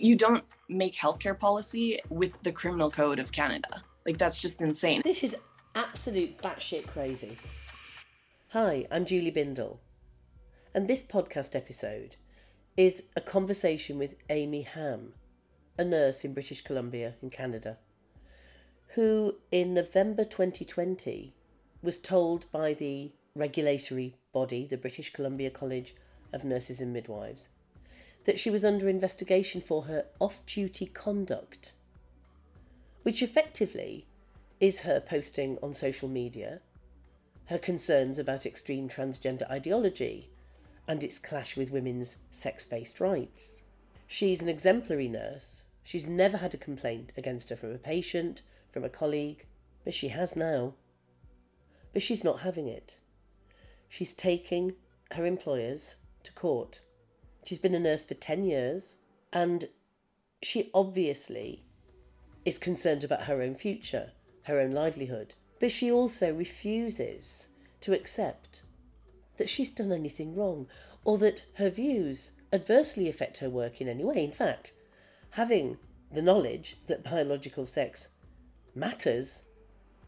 You don't make healthcare policy with the criminal code of Canada. Like, that's just insane. This is absolute batshit crazy. Hi, I'm Julie Bindel, and this podcast episode is a conversation with Amy Hamm, a nurse in British Columbia in Canada, who in November 2020 was told by the regulatory body, the British Columbia College of Nurses and Midwives, that she was under investigation for her off duty conduct, which effectively is her posting on social media her concerns about extreme transgender ideology and its clash with women's sex based rights. She's an exemplary nurse. She's never had a complaint against her from a patient, from a colleague, but she has now. But she's not having it. She's taking her employers to court. She's been a nurse for 10 years and she obviously is concerned about her own future, her own livelihood. But she also refuses to accept that she's done anything wrong or that her views adversely affect her work in any way. In fact, having the knowledge that biological sex matters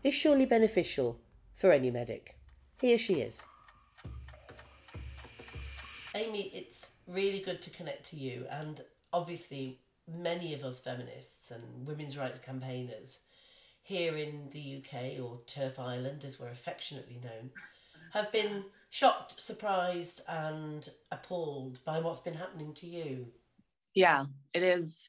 is surely beneficial for any medic. Here she is. Amy, it's really good to connect to you, and obviously, many of us feminists and women's rights campaigners here in the UK, or TERF Island as we're affectionately known, have been shocked, surprised, and appalled by what's been happening to you. Yeah, it is.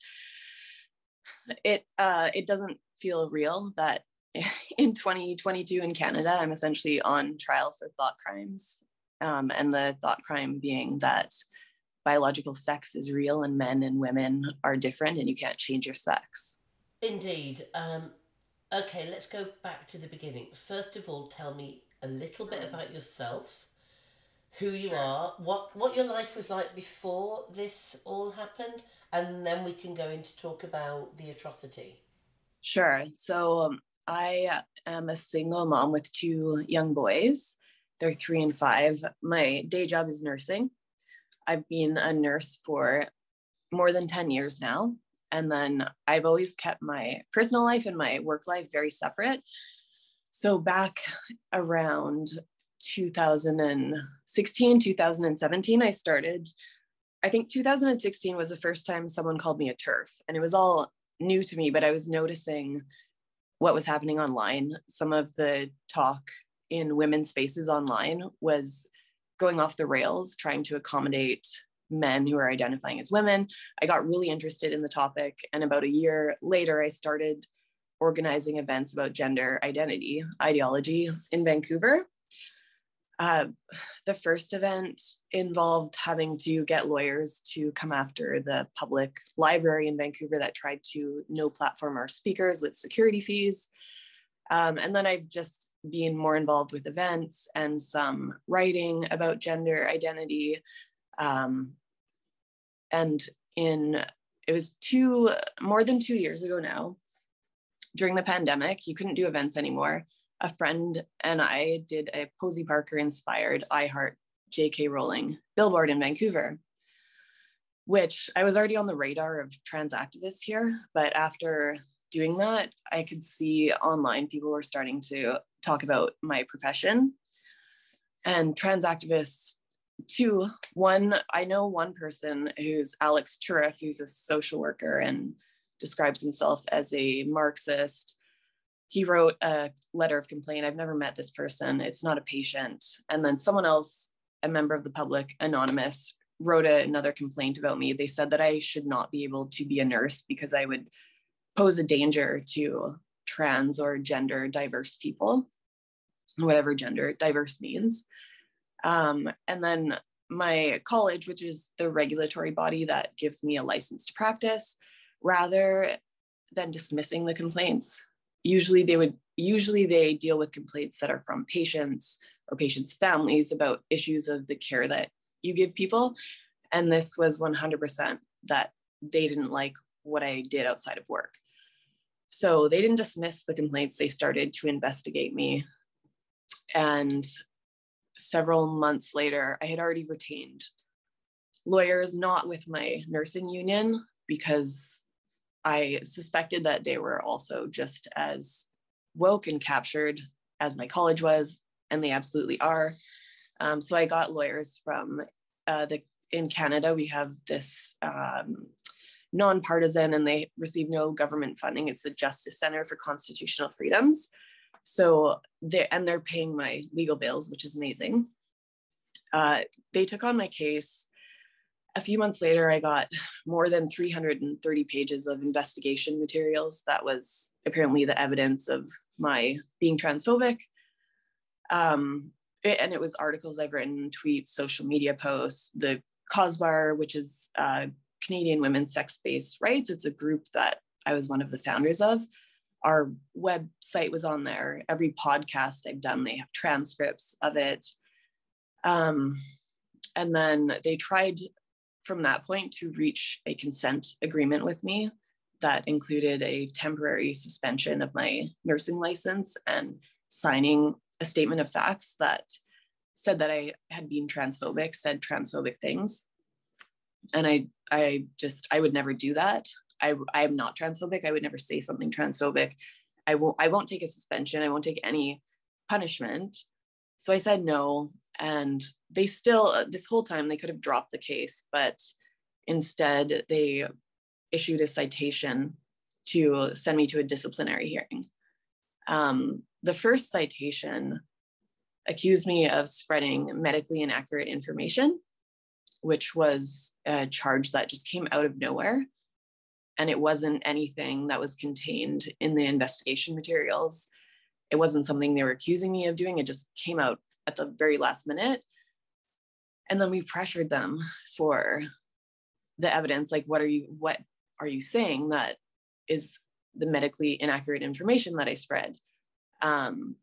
It uh, it doesn't feel real that in 2022 in Canada, I'm essentially on trial for thought crimes, um, and the thought crime being that biological sex is real and men and women are different, and you can't change your sex. Indeed. Um, okay, let's go back to the beginning. First of all, tell me a little bit about yourself, who you sure. are, what what your life was like before this all happened, and then we can go into talk about the atrocity. Sure. So um, I am a single mom with two young boys. They're three and five. My day job is nursing. I've been a nurse for more than 10 years now. And then I've always kept my personal life and my work life very separate. So back around 2016, 2017, I started. I think 2016 was the first time someone called me a TERF, and it was all new to me, but I was noticing what was happening online. Some of the talk in women's spaces online was going off the rails, trying to accommodate men who are identifying as women. I got really interested in the topic. And about a year later, I started organizing events about gender identity ideology in Vancouver. Uh, the first event involved having to get lawyers to come after the public library in Vancouver that tried to no platform our speakers with security fees. Um, and then I've just been more involved with events and some writing about gender identity. Um, and in, it was two, more than two years ago now, during the pandemic, you couldn't do events anymore. A friend and I did a Posie Parker inspired I Heart J.K. Rowling billboard in Vancouver, which I was already on the radar of trans activists here. But after doing that, I could see online people were starting to talk about my profession. And trans activists, two, one, I know one person who's Alex Turif, who's a social worker and describes himself as a Marxist. He wrote a letter of complaint. I've never met this person. It's not a patient. And then someone else, a member of the public, anonymous, wrote a, another complaint about me. They said that I should not be able to be a nurse because I would pose a danger to trans or gender diverse people, whatever gender diverse means. Um, and then my college, which is the regulatory body that gives me a license to practice, rather than dismissing the complaints. Usually they would usually they deal with complaints that are from patients or patients' families about issues of the care that you give people. And this was 100% that they didn't like what I did outside of work. So they didn't dismiss the complaints, they started to investigate me. And several months later, I had already retained lawyers, not with my nursing union, because I suspected that they were also just as woke and captured as my college was, and they absolutely are. Um, so I got lawyers from uh, the in Canada. We have this um, nonpartisan, and they receive no government funding. It's the Justice Center for Constitutional Freedoms. So they and they're paying my legal bills, which is amazing. Uh, they took on my case a few months later, I got more than 330 pages of investigation materials. That was apparently the evidence of my being transphobic. Um, and it was articles I've written, tweets, social media posts, the CAWSBAR, which is uh, Canadian Women's Sex-Based Rights. It's a group that I was one of the founders of. Our website was on there. Every podcast I've done, they have transcripts of it. Um, and then they tried from that point to reach a consent agreement with me that included a temporary suspension of my nursing license and signing a statement of facts that said that I had been transphobic, said transphobic things. And I I just I would never do that. I I am not transphobic. I would never say something transphobic. I won't I won't take a suspension. I won't take any punishment. So I said no and they still uh, this whole time they could have dropped the case but instead they issued a citation to send me to a disciplinary hearing um, the first citation accused me of spreading medically inaccurate information which was a charge that just came out of nowhere and it wasn't anything that was contained in the investigation materials it wasn't something they were accusing me of doing it just came out at the very last minute. And then we pressured them for the evidence like what are you what are you saying that is the medically inaccurate information that I spread. Um,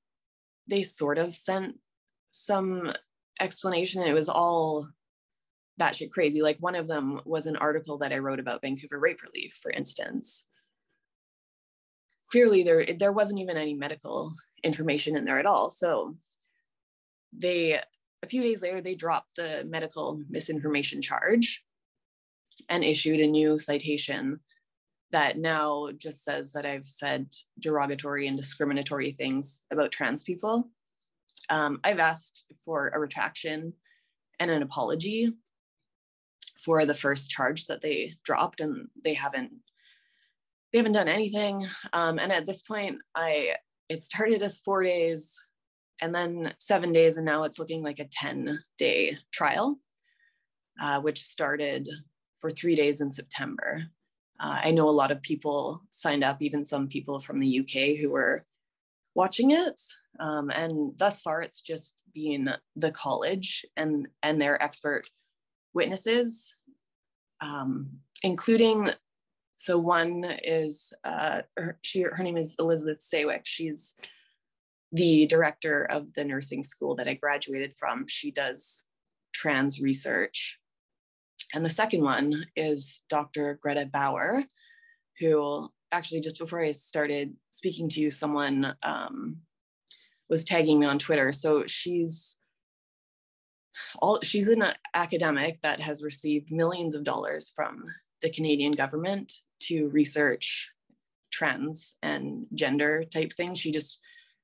they sort of sent some explanation. It was all batshit crazy. Like one of them was an article that I wrote about Vancouver rape relief, for instance. Clearly, there there wasn't even any medical information in there at all. So they a few days later they dropped the medical misinformation charge and issued a new citation that now just says that I've said derogatory and discriminatory things about trans people. Um, I've asked for a retraction and an apology for the first charge that they dropped, and they haven't they haven't done anything. Um, and at this point, I it started as four days and then seven days, and now it's looking like a 10 day trial, uh, which started for three days in September. Uh, I know a lot of people signed up, even some people from the UK who were watching it. Um, and thus far, it's just been the college and, and their expert witnesses, um, including so one is uh, her, she, her name is Elizabeth Saewyc. She's the director of the nursing school that I graduated from. She does trans research. And the second one is Dr. Greta Bauer, who actually just before I started speaking to you, someone um, was tagging me on Twitter. So she's all she's an academic that has received millions of dollars from the Canadian government to research trends and gender type things. She just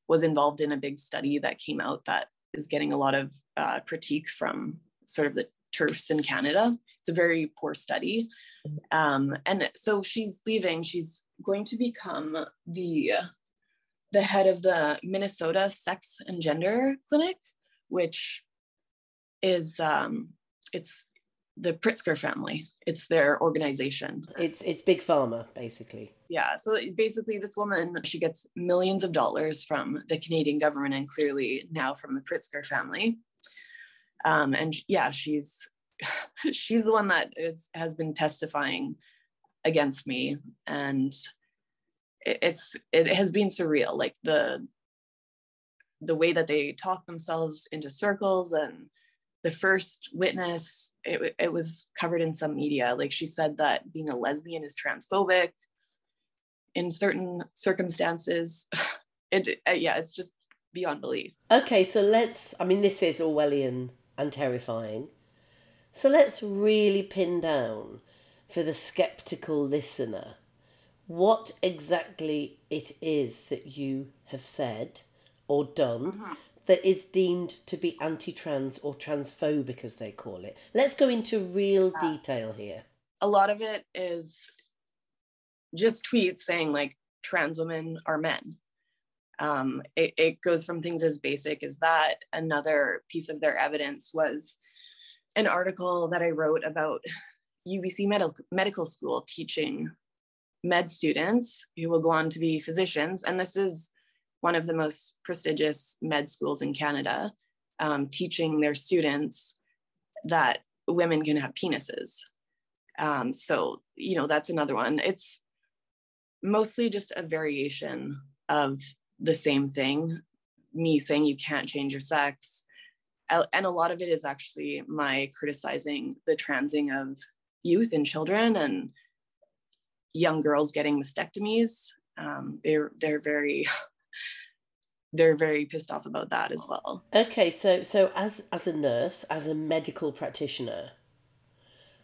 was involved in a big study that came out that is getting a lot of uh, critique from sort of the TERFs in Canada. It's a very poor study. Um, and so she's leaving. She's going to become the, the head of the Minnesota Sex and Gender Clinic, which is um, it's the Pritzker family. It's their organization. It's it's big pharma, basically. Yeah. So basically, this woman she gets millions of dollars from the Canadian government, and clearly now from the Pritzker family. Um, and yeah, she's she's the one that is has been testifying against me, and it, it's it has been surreal. Like the the way that they talk themselves into circles and the first witness, it, it was covered in some media. Like she said that being a lesbian is transphobic in certain circumstances. It, uh, yeah, it's just beyond belief. Okay, so let's, I mean, this is Orwellian and terrifying. So let's really pin down for the skeptical listener what exactly it is that you have said or done Mm-hmm. That is deemed to be anti trans or transphobic, as they call it. Let's go into real detail here. a lot of it is just tweets saying like trans women are men. Um, it, it goes from things as basic as that. Another piece of their evidence was an article that I wrote about UBC medical medical school teaching med students who will go on to be physicians, and this is one of the most prestigious med schools in Canada, um, teaching their students that women can have penises. Um, so, you know, that's another one. It's mostly just a variation of the same thing. Me saying you can't change your sex. And a lot of it is actually my criticizing the transing of youth and children and young girls getting mastectomies. Um, they're they're very they're very pissed off about that as well. Okay, so so as as a nurse, as a medical practitioner,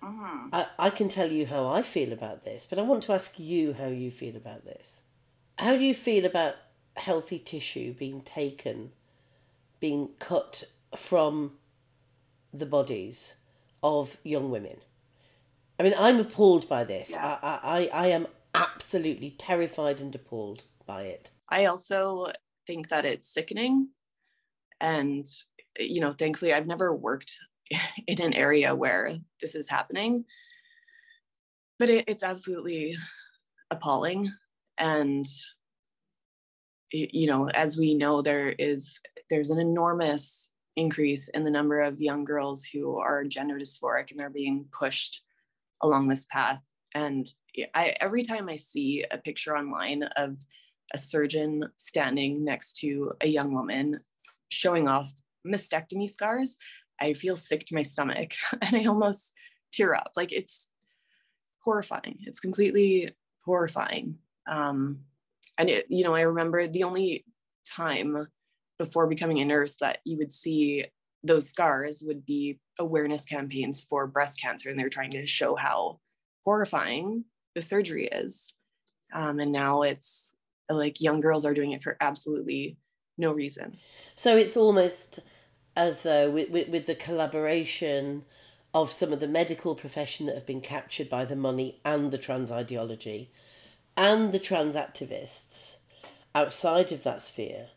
mm-hmm. I, I can tell you how I feel about this, but I want to ask you how you feel about this. How do you feel about healthy tissue being taken, being cut from the bodies of young women? I mean, I'm appalled by this. Yeah. I, I, I am absolutely terrified and appalled by it. I also think that it's sickening. And, you know, thankfully, I've never worked in an area where this is happening, but it, it's absolutely appalling. And, you know, as we know, there is, there's an enormous increase in the number of young girls who are gender dysphoric and they're being pushed along this path. And I, every time I see a picture online of a surgeon standing next to a young woman showing off mastectomy scars, I feel sick to my stomach and I almost tear up. Like it's horrifying. It's completely horrifying. Um, and it, you know, I remember the only time before becoming a nurse that you would see those scars would be awareness campaigns for breast cancer, and they were trying to show how horrifying the surgery is. Um, and now it's like young girls are doing it for absolutely no reason. So it's almost as though with, with, with the collaboration of some of the medical profession that have been captured by the money and the trans ideology and the trans activists outside of that sphere,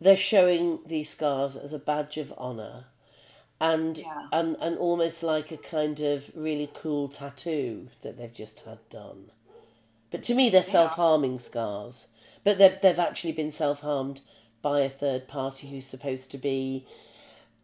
they're showing these scars as a badge of honour and, Yeah. and, and almost like a kind of really cool tattoo that they've just had done. But to me, they're self harming scars. But they've, they've actually been self harmed by a third party who's supposed to be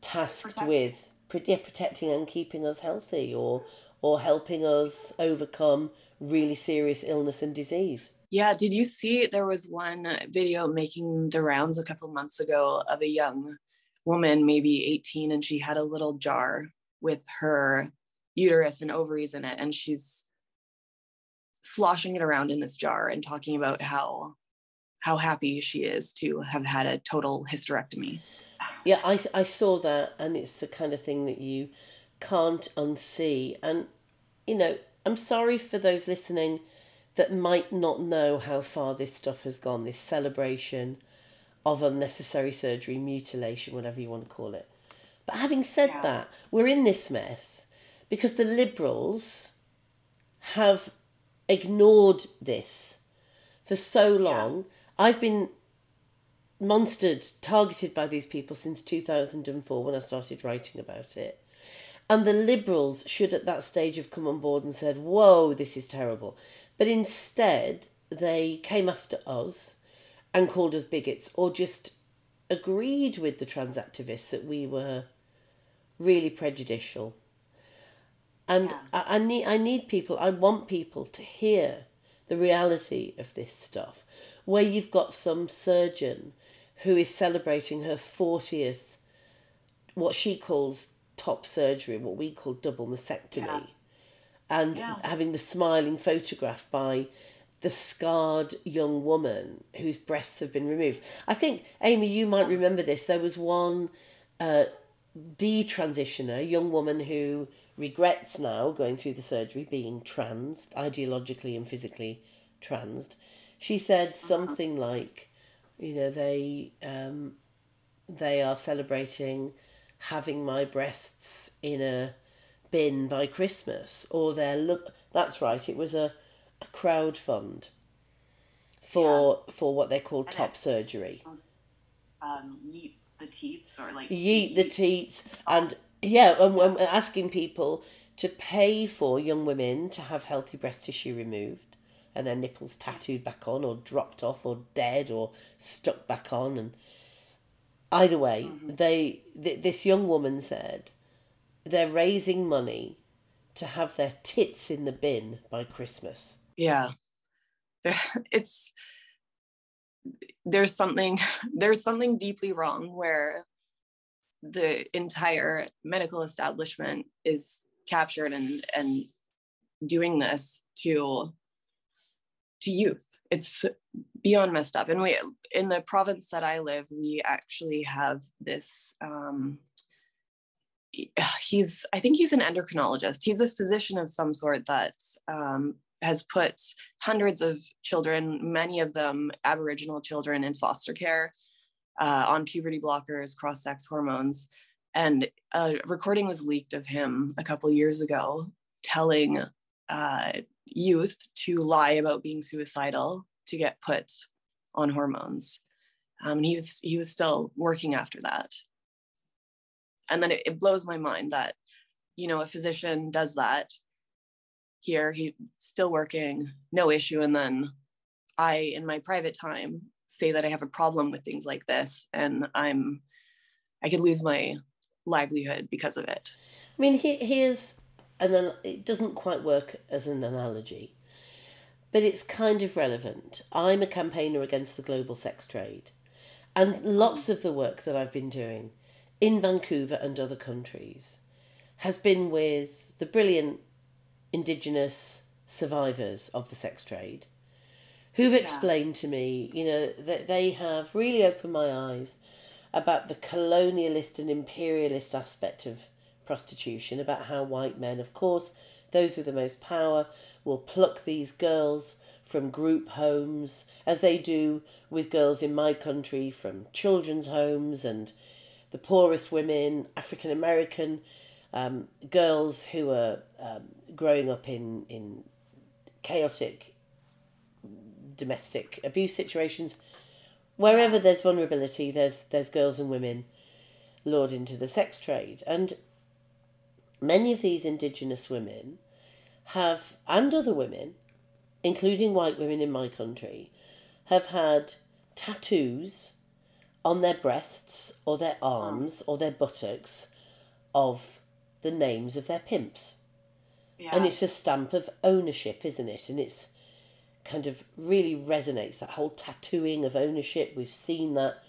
tasked Protecting. with yeah, protecting and keeping us healthy or, or helping us overcome really serious illness and disease. Yeah, did you see there was one video making the rounds a couple months ago of a young woman, maybe 18, and she had a little jar with her uterus and ovaries in it, and she's sloshing it around in this jar and talking about how how happy she is to have had a total hysterectomy. Yeah, I, I saw that, and it's the kind of thing that you can't unsee. And, you know, I'm sorry for those listening that might not know how far this stuff has gone, this celebration of unnecessary surgery, mutilation, whatever you want to call it. But having said Yeah. that, we're in this mess because the Liberals have ignored this for so long. I've been monstered, targeted by these people since 2004 when I started writing about it. And the Liberals should at that stage have come on board and said, whoa, this is terrible. But instead, they came after us and called us bigots or just agreed with the trans activists that we were really prejudicial. And I, I need I need people, I want people to hear the reality of this stuff. Where you've got some surgeon who is celebrating her 40th, what she calls top surgery, what we call double mastectomy, Yeah. and Yeah. having the smiling photograph by the scarred young woman whose breasts have been removed. I think, Amy, you might remember this. There was one uh, detransitioner, young woman who regrets now going through the surgery being trans, ideologically and physically trans. She said something like, you know, they um, they are celebrating having my breasts in a bin by Christmas, or they're look. That's right. It was a, a crowd fund for yeah. for what they call and top surgery. um, yeet the teats or like yeet the teats, and yeah, and, and asking people to pay for young women to have healthy breast tissue removed and their nipples tattooed back on or dropped off or dead or stuck back on. And either way mm-hmm. they th- this young woman said they're raising money to have their tits in the bin by christmas. Yeah. It's there's something there's something deeply wrong where the entire medical establishment is captured and and doing this to to youth. It's beyond messed up. And we in the province that i live we actually have this um he's i think he's an endocrinologist. He's a physician of some sort that um, has put hundreds of children many of them aboriginal children in foster care uh, on puberty blockers cross sex hormones. And a recording was leaked of him a couple years ago telling uh, youth to lie about being suicidal to get put on hormones. Um, and he was he was still working after that. And then it, it blows my mind that, you know, a physician does that here, he's still working, no issue. And then I, in my private time, say that I have a problem with things like this and I'm I could lose my livelihood because of it. I mean, he, here's, and then it doesn't quite work as an analogy, but it's kind of relevant. I'm a campaigner against the global sex trade, and lots of the work that I've been doing in Vancouver and other countries has been with the brilliant Indigenous survivors of the sex trade who've explained yeah. to me, you know, that they have really opened my eyes about the colonialist and imperialist aspect of prostitution, about how white men, of course, those with the most power, will pluck these girls from group homes, as they do with girls in my country from children's homes and the poorest women, African American um, girls who are um, growing up in, in chaotic domestic abuse situations. Wherever there's vulnerability, there's there's girls and women lured into the sex trade, and many of these indigenous women have, and other women, including white women in my country, have had tattoos on their breasts or their arms or their buttocks of the names of their pimps. Yeah. And it's a stamp of ownership, isn't it? And it's kind of really resonates that whole tattooing of ownership. We've seen that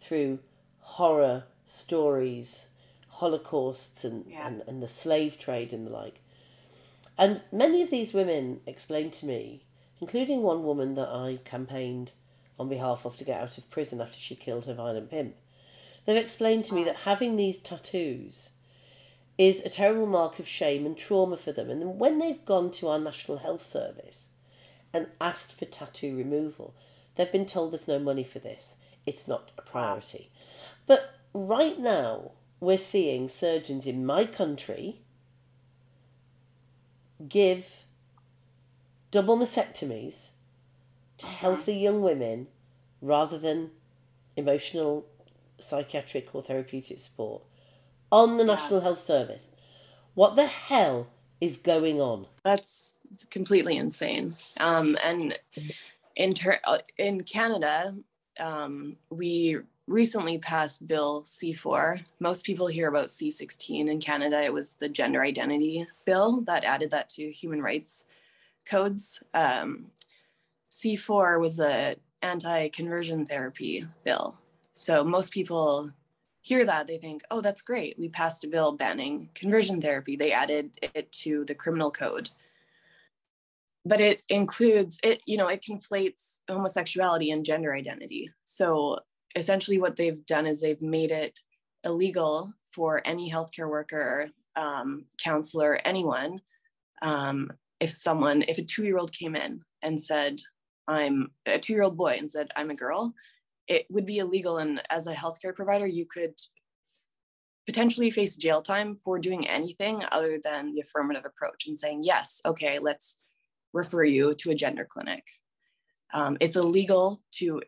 through horror stories, holocausts, and, yeah. and, and the slave trade and the like. And many of these women explained to me, including one woman that I campaigned on behalf of to get out of prison after she killed her violent pimp, they've explained to me that having these tattoos is a terrible mark of shame and trauma for them. And then when they've gone to our National Health Service, and asked for tattoo removal. They've been told there's no money for this. It's not a priority. But right now, we're seeing surgeons in my country give double mastectomies to uh-huh. healthy young women rather than emotional, psychiatric, or therapeutic support on the yeah. National Health Service. What the hell is going on? That's completely insane. Um, and in ter- uh, in Canada, um, we recently passed Bill C4. Most people hear about C16 in Canada. It was the gender identity bill that added that to human rights codes. Um, C4 was the anti-conversion therapy bill. So most people hear that they think, "Oh, that's great. We passed a bill banning conversion therapy." They added it to the criminal code but it includes it you know it conflates homosexuality and gender identity so essentially what they've done is they've made it illegal for any healthcare worker um, counselor, anyone, um, if someone, if a two year old came in and said, I'm a two year old boy and said, I'm a girl, it would be illegal. And as a healthcare provider, you could potentially face jail time for doing anything other than the affirmative approach and saying, yes, okay, let's refer you to a gender clinic. Um, it's illegal to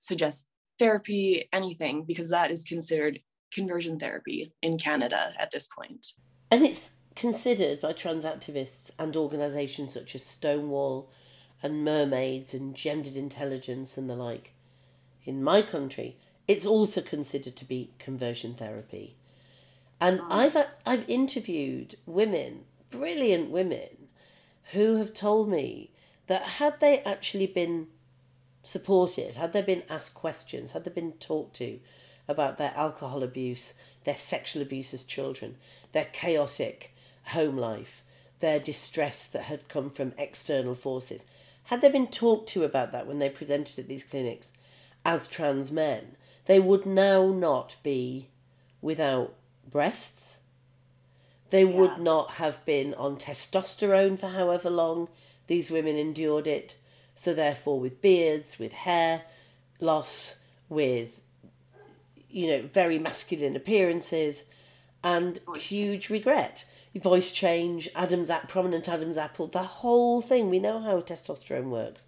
suggest therapy, anything, because that is considered conversion therapy in Canada at this point. And it's considered by trans activists and organisations such as Stonewall and Mermaids and Gendered Intelligence and the like. In my country, it's also considered to be conversion therapy. And oh. I've I've interviewed women, brilliant women, who have told me that had they actually been supported, had they been asked questions, had they been talked to about their alcohol abuse, their sexual abuse as children, their chaotic home life, their distress that had come from external forces, had they been talked to about that when they presented at these clinics as trans men, they would now not be without breasts. They yeah. would not have been on testosterone for however long these women endured it. So, therefore, with beards, with hair loss, with, you know, very masculine appearances, and huge regret. Voice change, Adam's prominent Adam's apple, the whole thing. We know how testosterone works,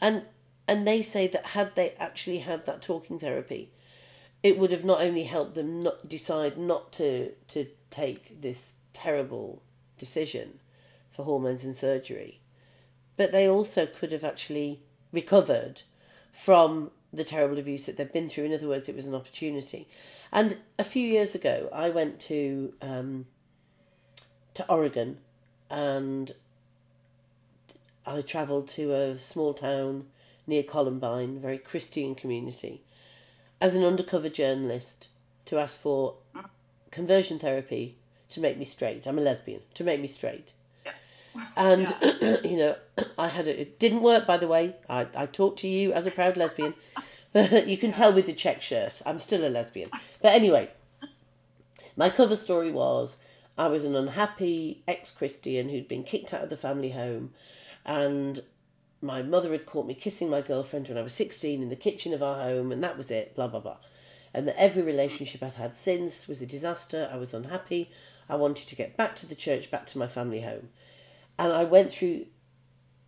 and and they say that had they actually had that talking therapy, it would have not only helped them not decide not to to take this terrible decision for hormones and surgery, but they also could have actually recovered from the terrible abuse that they've been through. In other words, it was an opportunity. And a few years ago, I went to um, to Oregon, and I travelled to a small town near Columbine, very Christian community, as an undercover journalist to ask for conversion therapy to make me straight. I'm a lesbian to make me straight. And yeah. you know, I had a, it didn't work by the way. I, I talked to you as a proud lesbian, but you can yeah. tell with the check shirt I'm still a lesbian. But anyway, my cover story was I was an unhappy ex Christian who'd been kicked out of the family home, and my mother had caught me kissing my girlfriend when I was 16 in the kitchen of our home, and that was it, blah, blah, blah. And that every relationship I'd had since was a disaster. I was unhappy. I wanted to get back to the church, back to my family home. And I went through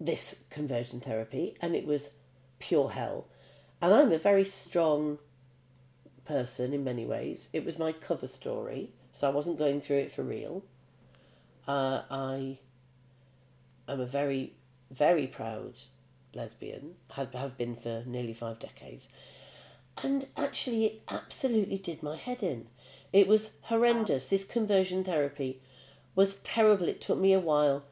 this conversion therapy, and it was pure hell. And I'm a very strong person in many ways. It was my cover story, so I wasn't going through it for real. Uh, I am a very, very proud lesbian, had have been for nearly five decades, and actually it absolutely did my head in. It was horrendous. This conversion therapy was terrible. It took me a while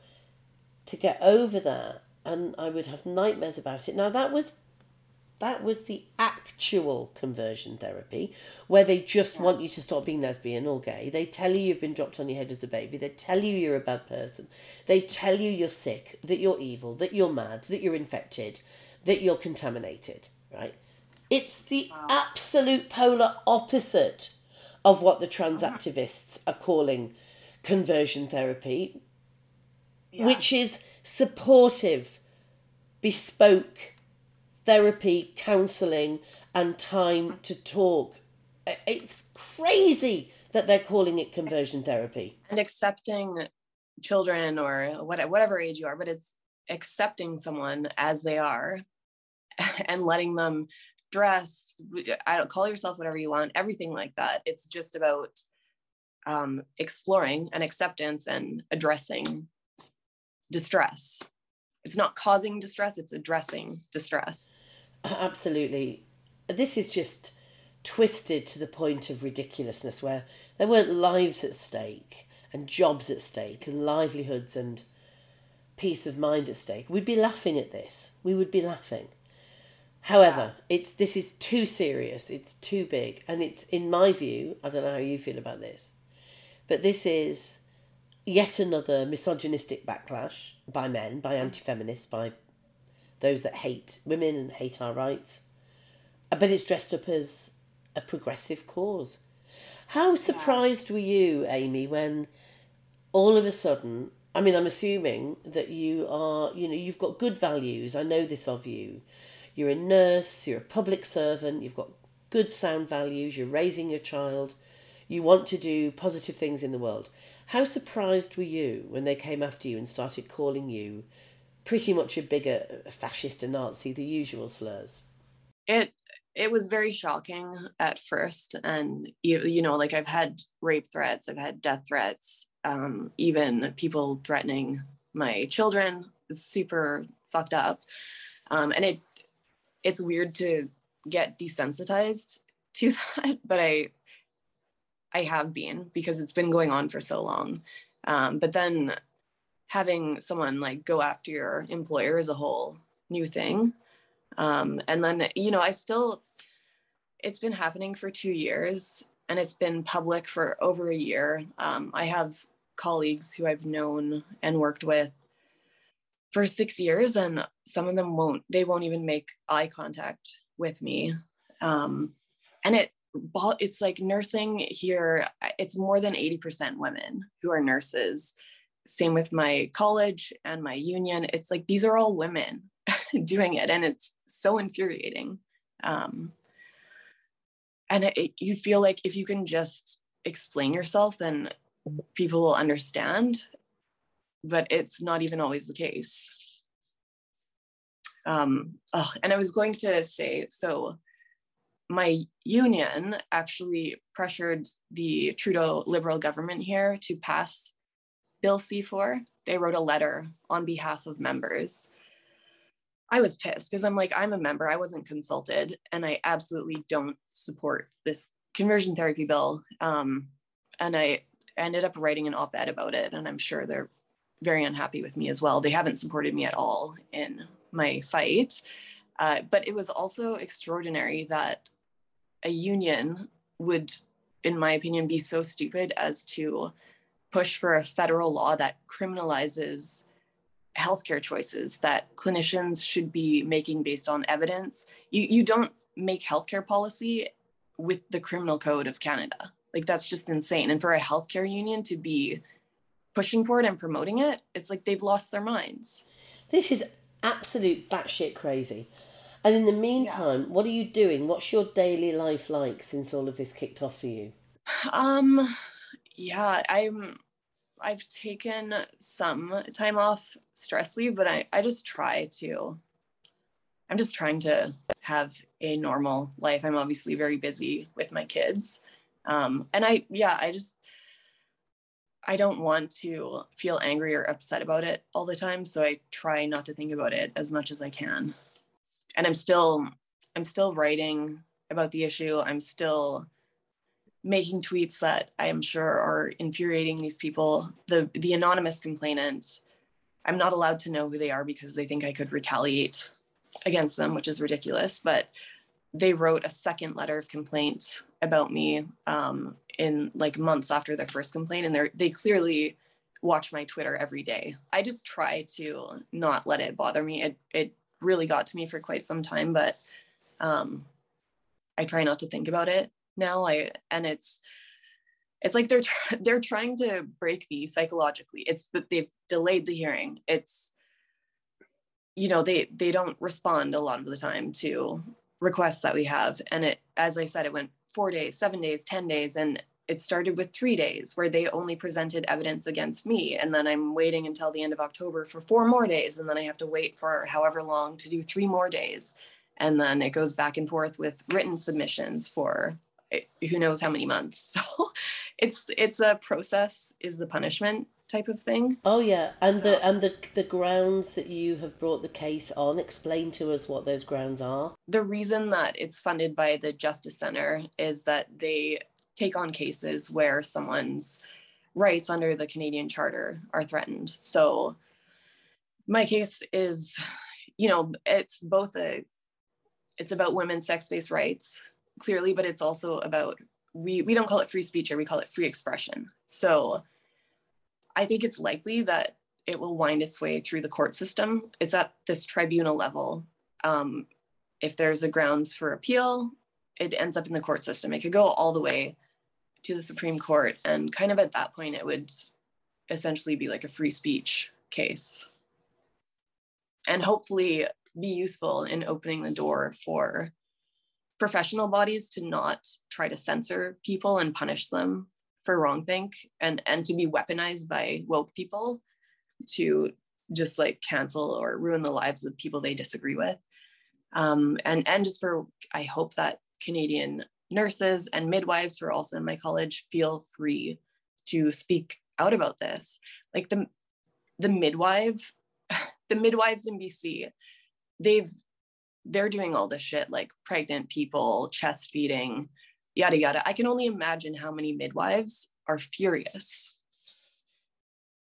to get over that, and I would have nightmares about it. Now that was that was the actual conversion therapy, where they just want you to stop being lesbian or gay. They tell you you've been dropped on your head as a baby. They tell you you're a bad person. They tell you you're sick, that you're evil, that you're mad, that you're infected, that you're contaminated, right? It's the wow. absolute polar opposite of what the trans uh-huh. activists are calling conversion therapy, yeah. which is supportive, bespoke therapy, counselling, and time to talk. It's crazy that they're calling it conversion therapy. And accepting children or whatever age you are, but it's accepting someone as they are and letting them dress. I don't call yourself whatever you want, everything like that. It's just about um, exploring and acceptance and addressing distress. It's not causing distress it's addressing distress. Absolutely. This is just twisted to the point of ridiculousness where there weren't lives at stake and jobs at stake and livelihoods and peace of mind at stake. We'd be laughing at this. We would be laughing. However it's this is too serious it's too big and it's in my view i don't know how you feel about this but this is yet another misogynistic backlash by men, by anti feminists, by those that hate women and hate our rights. Uh, but it's dressed up as a progressive cause. How surprised were you, Amy, when all of a sudden, I mean, I'm assuming that you are, you know, you've got good values. I know this of you. You're a nurse, you're a public servant, you've got good sound values, you're raising your child, you want to do positive things in the world. How surprised were you when they came after you and started calling you pretty much a bigger fascist, a Nazi, the usual slurs? It it was very shocking at first, and you, you know, like I've had rape threats, I've had death threats, um, even people threatening my children. It's super fucked up, um, and it it's weird to get desensitized to that, but I I have been because it's been going on for so long. Um, but then having someone like go after your employer is a whole new thing. Um, and then, you know, I still, it's been happening for two years and it's been public for over a year. Um, I have colleagues who I've known and worked with for six years, and some of them won't, they won't even make eye contact with me. Um, and it, it's like nursing here, it's more than 80% women who are nurses. Same with my college and my union. It's like these are all women doing it, and it's so infuriating. Um, and it, you feel like if you can just explain yourself, then people will understand. But it's not even always the case. Um, oh, and I was going to say so my union actually pressured the Trudeau Liberal government here to pass Bill C4. They wrote a letter on behalf of members. I was pissed because I'm like, I'm a member, I wasn't consulted, and I absolutely don't support this conversion therapy bill. Um, and I ended up writing an op ed about it, and I'm sure they're very unhappy with me as well. They haven't supported me at all in my fight. Uh, but it was also extraordinary that a union would, in my opinion, be so stupid as to push for a federal law that criminalizes healthcare choices that clinicians should be making based on evidence. You, you don't make healthcare policy with the criminal code of Canada. Like that's just insane. And for a healthcare union to be pushing for it and promoting it, it's like they've lost their minds. This is absolute batshit crazy. And in the meantime, yeah. what are you doing? What's your daily life like since all of this kicked off for you? Um, yeah, I'm. I've taken some time off stress leave, but I, I just try to. I'm just trying to have a normal life. I'm obviously very busy with my kids, um, and I yeah, I just I don't want to feel angry or upset about it all the time. So I try not to think about it as much as I can and i'm still i'm still writing about the issue. I'm still making tweets that i am sure are infuriating these people. The the anonymous complainant i'm not allowed to know who they are because they think i could retaliate against them which is ridiculous but they wrote a second letter of complaint about me um, in like months after their first complaint and they they clearly watch my twitter every day. I just try to not let it bother me. It it really got to me for quite some time, but um, I try not to think about it now. I and it's it's like they're tr- they're trying to break me psychologically. It's but they've delayed the hearing. It's you know they they don't respond a lot of the time to requests that we have, and it as I said, it went four days, seven days, ten days, and it started with three days where they only presented evidence against me. And then I'm waiting until the end of October for four more days. And then I have to wait for however long to do three more days. And then it goes back and forth with written submissions for eh, who knows how many months. So it's it's a process is the punishment type of thing. Oh yeah. And so, the and the the grounds that you have brought the case on, explain to us what those grounds are. The reason that it's funded by the Justice Center is that they take on cases where someone's rights under the Canadian Charter are threatened. So my case is, you know, it's both a it's about women's sex-based rights, clearly, but it's also about we we don't call it free speech or we call it free expression. So I think it's likely that it will wind its way through the court system. It's at this tribunal level. Um, if there's a grounds for appeal, it ends up in the court system. It could go all the way to the Supreme Court. And kind of at that point, it would essentially be like a free speech case. And hopefully be useful in opening the door for professional bodies to not try to censor people and punish them for wrongthink and and to be weaponized by woke people to just like cancel or ruin the lives of people they disagree with um, and and just for i hope that canadian nurses and midwives who are also in my college feel free to speak out about this. Like the the midwife the midwives in bc they've they're doing all this shit like pregnant people chest feeding yada yada. I can only imagine how many midwives are furious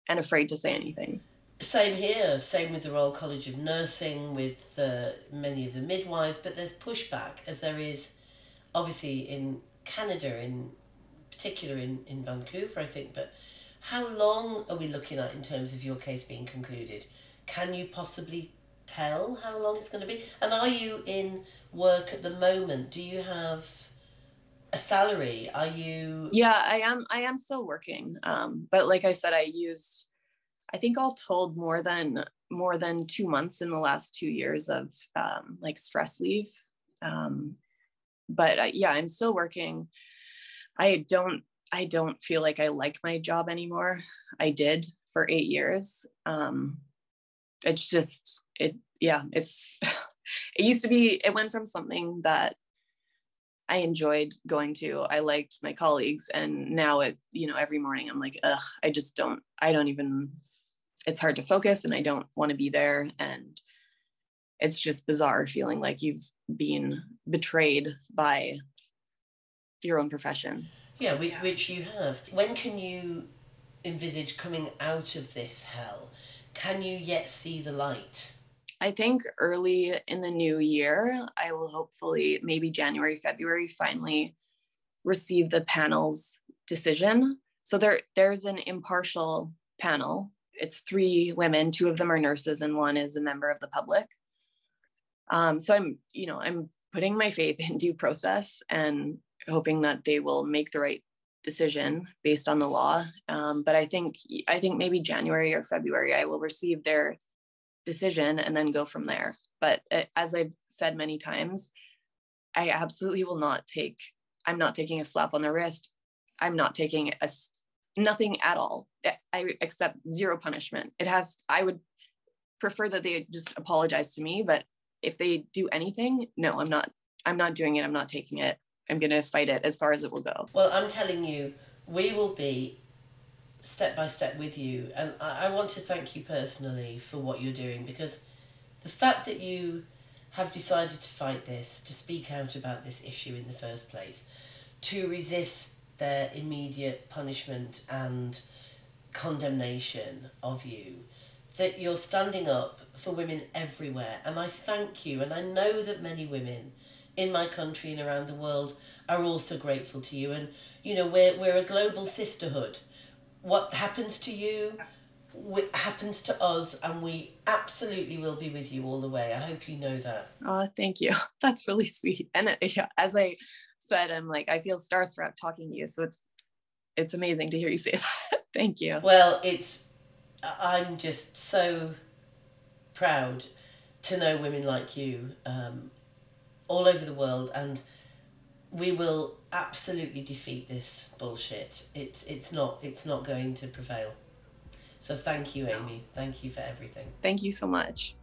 and afraid to say anything. Same here same with the royal college of nursing with uh, many of the midwives but there's pushback as there is obviously in canada in particular in, in vancouver i think but how long are we looking at in terms of your case being concluded can you possibly tell how long it's going to be? And are you in work at the moment? Do you have a salary? Are you? Yeah, I am. I am still working. Um, but like I said, I used, I think all told more than more than two months in the last two years of um, like stress leave. Um, but uh, yeah, I'm still working. I don't. I don't feel like I like my job anymore. I did for eight years. Um, it's just it yeah it's it used to be it went from something that i enjoyed going to i liked my colleagues and now it you know every morning i'm like ugh i just don't i don't even it's hard to focus and i don't want to be there and it's just bizarre feeling like you've been betrayed by your own profession yeah which, which you have when can you envisage coming out of this hell can you yet see the light? I think early in the new year, I will hopefully, maybe January, February, finally receive the panel's decision. So there, there's an impartial panel. It's three women, two of them are nurses, and one is a member of the public. Um, so I'm, you know, I'm putting my faith in due process and hoping that they will make the right decision based on the law. Um, but I think I think maybe January or February I will receive their decision and then go from there. But uh, as I've said many times, I absolutely will not take. I'm not taking a slap on the wrist. I'm not taking a nothing at all. I accept zero punishment. It has. I would prefer that they just apologize to me, but if they do anything, no, I'm not. I'm not doing it. I'm not taking it. I'm going to fight it as far as it will go. Well, I'm telling you, we will be step by step with you. And I, I want to thank you personally for what you're doing because the fact that you have decided to fight this, to speak out about this issue in the first place, to resist their immediate punishment and condemnation of you, that you're standing up for women everywhere. And I thank you. And I know that many women in my country and around the world are also grateful to you. And, you know, we're, we're a global sisterhood. What happens to you happens to us, and we absolutely will be with you all the way. I hope you know that. Oh, thank you. That's really sweet. And uh, yeah, as I said, I'm like, I feel starstruck talking to you. So it's, it's amazing to hear you say that. thank you. Well, it's, I'm just so proud to know women like you um, all over the world and we will absolutely defeat this bullshit. It's it's not it's not going to prevail. So thank you amy. Thank you for everything. Thank you so much.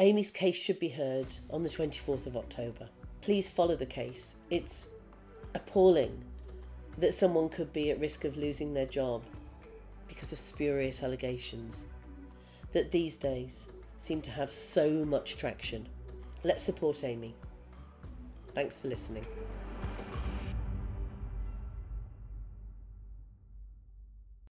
Amy's case should be heard on the 24th of october. Please follow the case. It's appalling that someone could be at risk of losing their job because of spurious allegations that these days seem to have so much traction. Let's support Amy. Thanks for listening.